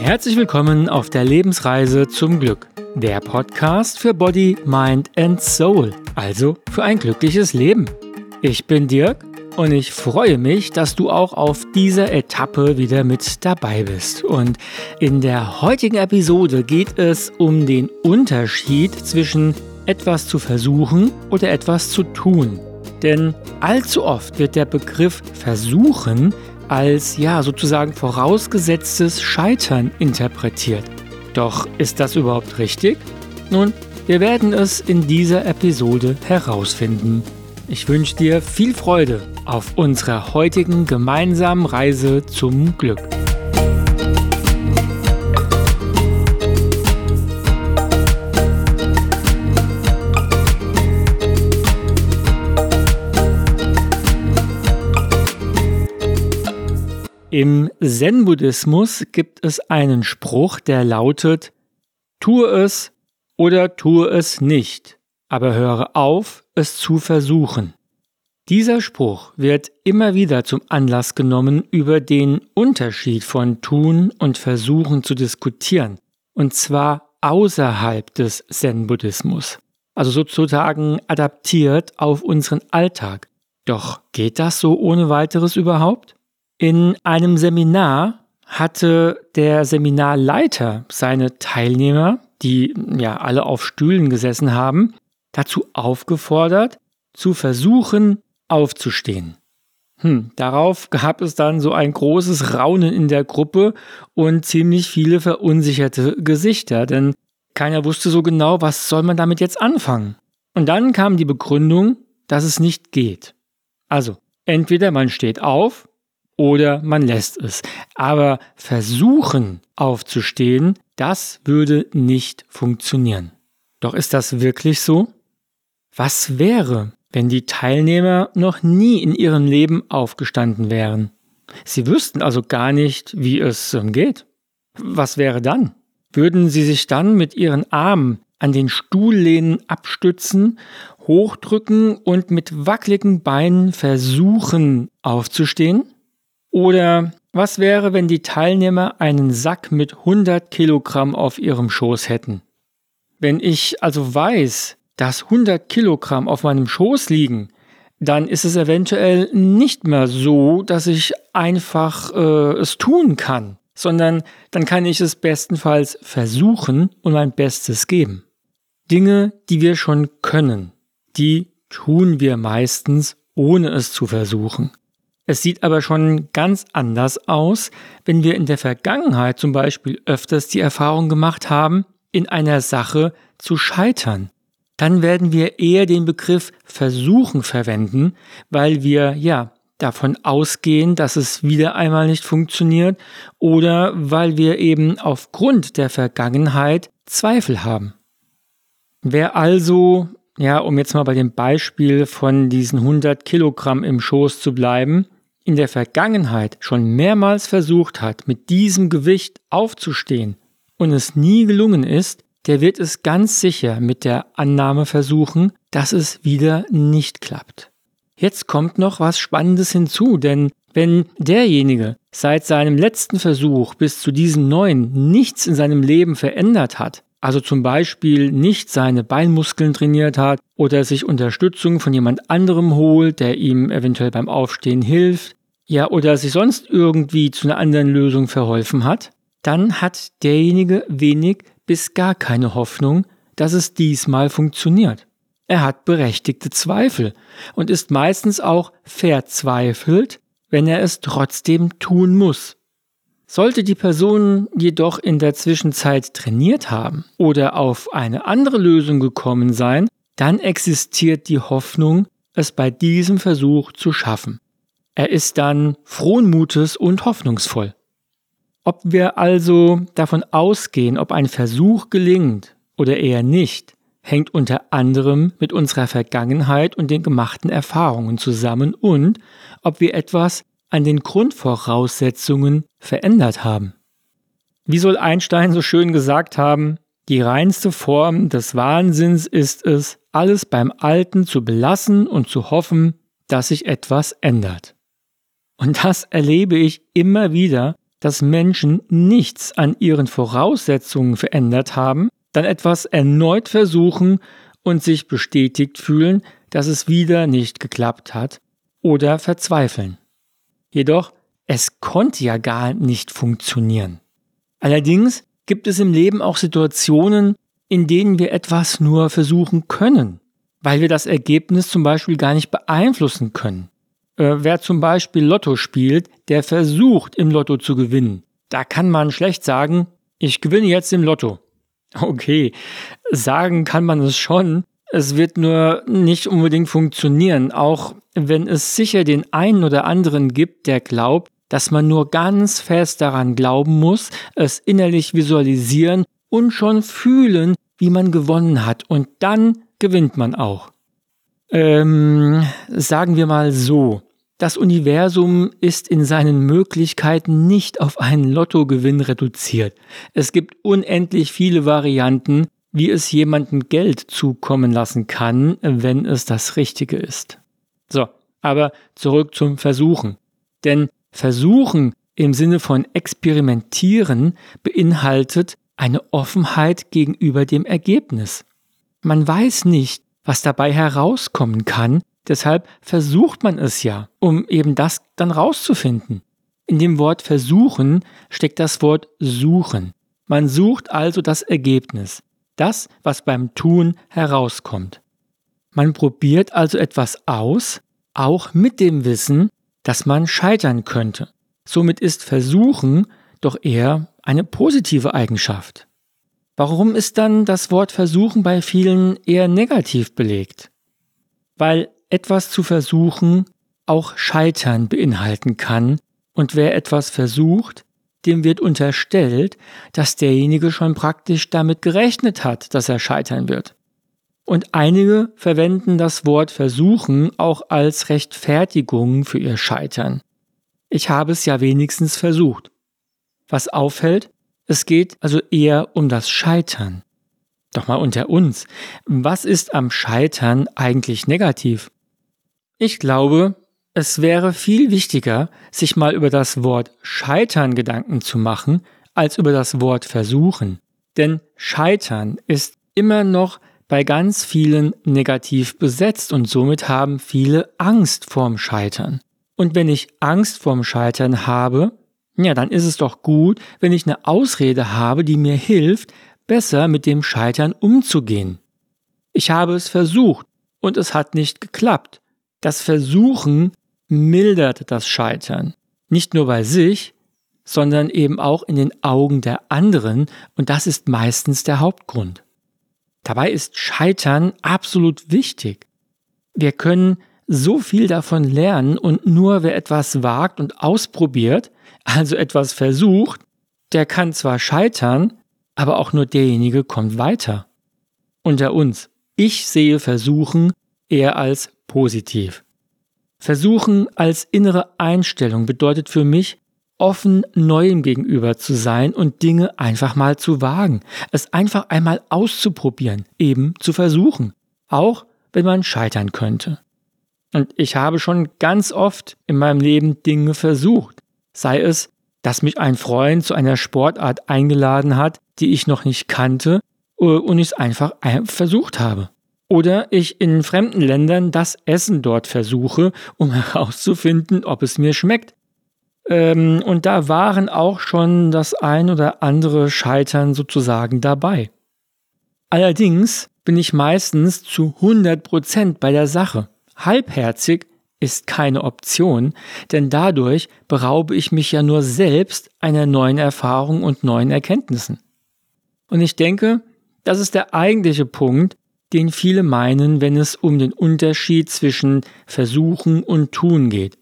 Herzlich willkommen auf der Lebensreise zum Glück. Der Podcast für Body, Mind and Soul, also für ein glückliches Leben. Ich bin Dirk und ich freue mich, dass du auch auf dieser Etappe wieder mit dabei bist. Und in der heutigen Episode geht es um den Unterschied zwischen etwas zu versuchen oder etwas zu tun. Denn allzu oft wird der Begriff versuchen als ja sozusagen vorausgesetztes Scheitern interpretiert. Doch ist das überhaupt richtig? Nun, wir werden es in dieser Episode herausfinden. Ich wünsche dir viel Freude auf unserer heutigen gemeinsamen Reise zum Glück. Im Zen-Buddhismus gibt es einen Spruch, der lautet, tue es oder tue es nicht, aber höre auf, es zu versuchen. Dieser Spruch wird immer wieder zum Anlass genommen, über den Unterschied von Tun und Versuchen zu diskutieren, und zwar außerhalb des Zen-Buddhismus, also sozusagen adaptiert auf unseren Alltag. Doch geht das so ohne weiteres überhaupt? In einem Seminar hatte der Seminarleiter seine Teilnehmer, die ja alle auf Stühlen gesessen haben, dazu aufgefordert, zu versuchen, aufzustehen. Hm, darauf gab es dann so ein großes Raunen in der Gruppe und ziemlich viele verunsicherte Gesichter, denn keiner wusste so genau, was soll man damit jetzt anfangen. Und dann kam die Begründung, dass es nicht geht. Also, entweder man steht auf oder man lässt es. Aber versuchen aufzustehen, das würde nicht funktionieren. Doch ist das wirklich so? Was wäre, wenn die Teilnehmer noch nie in ihrem Leben aufgestanden wären? Sie wüssten also gar nicht, wie es ähm, geht. Was wäre dann? Würden sie sich dann mit ihren Armen an den Stuhllehnen abstützen, hochdrücken und mit wackeligen Beinen versuchen aufzustehen? Oder was wäre, wenn die Teilnehmer einen Sack mit 100 Kilogramm auf ihrem Schoß hätten? Wenn ich also weiß, dass 100 Kilogramm auf meinem Schoß liegen, dann ist es eventuell nicht mehr so, dass ich einfach äh, es tun kann, sondern dann kann ich es bestenfalls versuchen und mein Bestes geben. Dinge, die wir schon können, die tun wir meistens, ohne es zu versuchen. Es sieht aber schon ganz anders aus, wenn wir in der Vergangenheit zum Beispiel öfters die Erfahrung gemacht haben, in einer Sache zu scheitern. Dann werden wir eher den Begriff versuchen verwenden, weil wir ja davon ausgehen, dass es wieder einmal nicht funktioniert oder weil wir eben aufgrund der Vergangenheit Zweifel haben. Wer also, ja, um jetzt mal bei dem Beispiel von diesen 100 Kilogramm im Schoß zu bleiben, in der Vergangenheit schon mehrmals versucht hat, mit diesem Gewicht aufzustehen und es nie gelungen ist, der wird es ganz sicher mit der Annahme versuchen, dass es wieder nicht klappt. Jetzt kommt noch was Spannendes hinzu, denn wenn derjenige seit seinem letzten Versuch bis zu diesem neuen nichts in seinem Leben verändert hat, also zum Beispiel nicht seine Beinmuskeln trainiert hat oder sich Unterstützung von jemand anderem holt, der ihm eventuell beim Aufstehen hilft, ja, oder sich sonst irgendwie zu einer anderen Lösung verholfen hat, dann hat derjenige wenig bis gar keine Hoffnung, dass es diesmal funktioniert. Er hat berechtigte Zweifel und ist meistens auch verzweifelt, wenn er es trotzdem tun muss. Sollte die Person jedoch in der Zwischenzeit trainiert haben oder auf eine andere Lösung gekommen sein, dann existiert die Hoffnung, es bei diesem Versuch zu schaffen. Er ist dann frohen Mutes und hoffnungsvoll. Ob wir also davon ausgehen, ob ein Versuch gelingt oder eher nicht, hängt unter anderem mit unserer Vergangenheit und den gemachten Erfahrungen zusammen und ob wir etwas an den Grundvoraussetzungen verändert haben. Wie soll Einstein so schön gesagt haben, die reinste Form des Wahnsinns ist es, alles beim Alten zu belassen und zu hoffen, dass sich etwas ändert. Und das erlebe ich immer wieder, dass Menschen nichts an ihren Voraussetzungen verändert haben, dann etwas erneut versuchen und sich bestätigt fühlen, dass es wieder nicht geklappt hat oder verzweifeln. Jedoch, es konnte ja gar nicht funktionieren. Allerdings gibt es im Leben auch Situationen, in denen wir etwas nur versuchen können, weil wir das Ergebnis zum Beispiel gar nicht beeinflussen können. Äh, wer zum Beispiel Lotto spielt, der versucht im Lotto zu gewinnen. Da kann man schlecht sagen, ich gewinne jetzt im Lotto. Okay, sagen kann man es schon, es wird nur nicht unbedingt funktionieren, auch wenn es sicher den einen oder anderen gibt, der glaubt, dass man nur ganz fest daran glauben muss, es innerlich visualisieren und schon fühlen, wie man gewonnen hat. Und dann gewinnt man auch. Ähm, sagen wir mal so. Das Universum ist in seinen Möglichkeiten nicht auf einen Lottogewinn reduziert. Es gibt unendlich viele Varianten, wie es jemandem Geld zukommen lassen kann, wenn es das Richtige ist. So, aber zurück zum Versuchen. Denn Versuchen im Sinne von experimentieren beinhaltet eine Offenheit gegenüber dem Ergebnis. Man weiß nicht, was dabei herauskommen kann, deshalb versucht man es ja, um eben das dann rauszufinden. In dem Wort versuchen steckt das Wort suchen. Man sucht also das Ergebnis das, was beim Tun herauskommt. Man probiert also etwas aus, auch mit dem Wissen, dass man scheitern könnte. Somit ist Versuchen doch eher eine positive Eigenschaft. Warum ist dann das Wort Versuchen bei vielen eher negativ belegt? Weil etwas zu versuchen auch Scheitern beinhalten kann und wer etwas versucht, dem wird unterstellt, dass derjenige schon praktisch damit gerechnet hat, dass er scheitern wird. Und einige verwenden das Wort versuchen auch als Rechtfertigung für ihr Scheitern. Ich habe es ja wenigstens versucht. Was auffällt, es geht also eher um das Scheitern. Doch mal unter uns, was ist am Scheitern eigentlich negativ? Ich glaube, es wäre viel wichtiger, sich mal über das Wort Scheitern Gedanken zu machen, als über das Wort Versuchen. Denn Scheitern ist immer noch bei ganz vielen negativ besetzt und somit haben viele Angst vorm Scheitern. Und wenn ich Angst vorm Scheitern habe, ja, dann ist es doch gut, wenn ich eine Ausrede habe, die mir hilft, besser mit dem Scheitern umzugehen. Ich habe es versucht und es hat nicht geklappt. Das Versuchen mildert das Scheitern. Nicht nur bei sich, sondern eben auch in den Augen der anderen und das ist meistens der Hauptgrund. Dabei ist Scheitern absolut wichtig. Wir können so viel davon lernen und nur wer etwas wagt und ausprobiert, also etwas versucht, der kann zwar scheitern, aber auch nur derjenige kommt weiter. Unter uns, ich sehe Versuchen eher als positiv. Versuchen als innere Einstellung bedeutet für mich, offen Neuem gegenüber zu sein und Dinge einfach mal zu wagen, es einfach einmal auszuprobieren, eben zu versuchen, auch wenn man scheitern könnte. Und ich habe schon ganz oft in meinem Leben Dinge versucht, sei es, dass mich ein Freund zu einer Sportart eingeladen hat, die ich noch nicht kannte, äh, und ich es einfach versucht habe. Oder ich in fremden Ländern das Essen dort versuche, um herauszufinden, ob es mir schmeckt. Ähm, und da waren auch schon das ein oder andere Scheitern sozusagen dabei. Allerdings bin ich meistens zu 100% bei der Sache. Halbherzig ist keine Option, denn dadurch beraube ich mich ja nur selbst einer neuen Erfahrung und neuen Erkenntnissen. Und ich denke, das ist der eigentliche Punkt, den viele meinen, wenn es um den Unterschied zwischen Versuchen und Tun geht.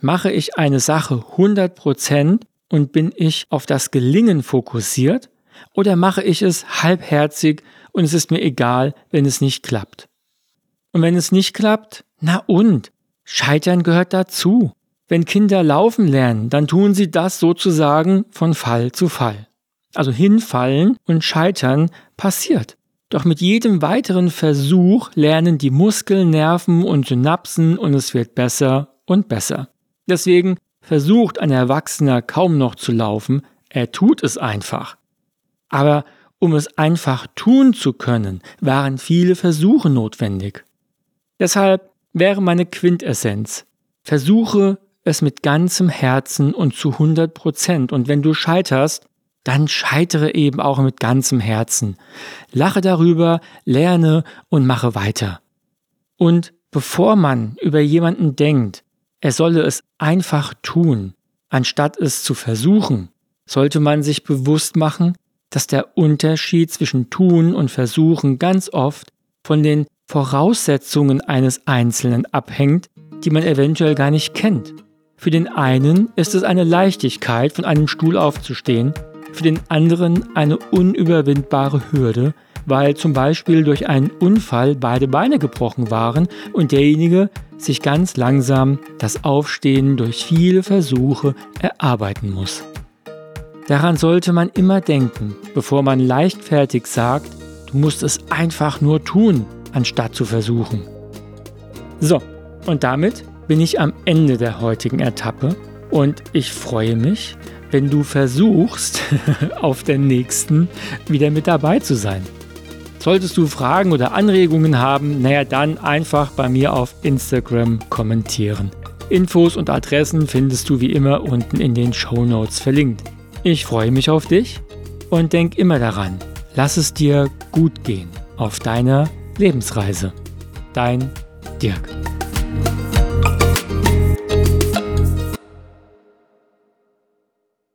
Mache ich eine Sache 100% und bin ich auf das Gelingen fokussiert oder mache ich es halbherzig und es ist mir egal, wenn es nicht klappt? Und wenn es nicht klappt, na und? Scheitern gehört dazu. Wenn Kinder laufen lernen, dann tun sie das sozusagen von Fall zu Fall. Also hinfallen und scheitern passiert. Doch mit jedem weiteren Versuch lernen die Muskeln, Nerven und Synapsen und es wird besser und besser. Deswegen versucht ein Erwachsener kaum noch zu laufen, er tut es einfach. Aber um es einfach tun zu können, waren viele Versuche notwendig. Deshalb wäre meine Quintessenz, versuche es mit ganzem Herzen und zu 100 Prozent. Und wenn du scheiterst, dann scheitere eben auch mit ganzem Herzen. Lache darüber, lerne und mache weiter. Und bevor man über jemanden denkt, er solle es einfach tun, anstatt es zu versuchen, sollte man sich bewusst machen, dass der Unterschied zwischen tun und versuchen ganz oft von den Voraussetzungen eines Einzelnen abhängt, die man eventuell gar nicht kennt. Für den einen ist es eine Leichtigkeit, von einem Stuhl aufzustehen, für den anderen eine unüberwindbare Hürde, weil zum Beispiel durch einen Unfall beide Beine gebrochen waren und derjenige sich ganz langsam das Aufstehen durch viele Versuche erarbeiten muss. Daran sollte man immer denken, bevor man leichtfertig sagt, du musst es einfach nur tun, anstatt zu versuchen. So, und damit bin ich am Ende der heutigen Etappe und ich freue mich, wenn du versuchst, auf der nächsten wieder mit dabei zu sein. Solltest du Fragen oder Anregungen haben, naja, dann einfach bei mir auf Instagram kommentieren. Infos und Adressen findest du wie immer unten in den Show Notes verlinkt. Ich freue mich auf dich und denk immer daran, lass es dir gut gehen auf deiner Lebensreise. Dein Dirk.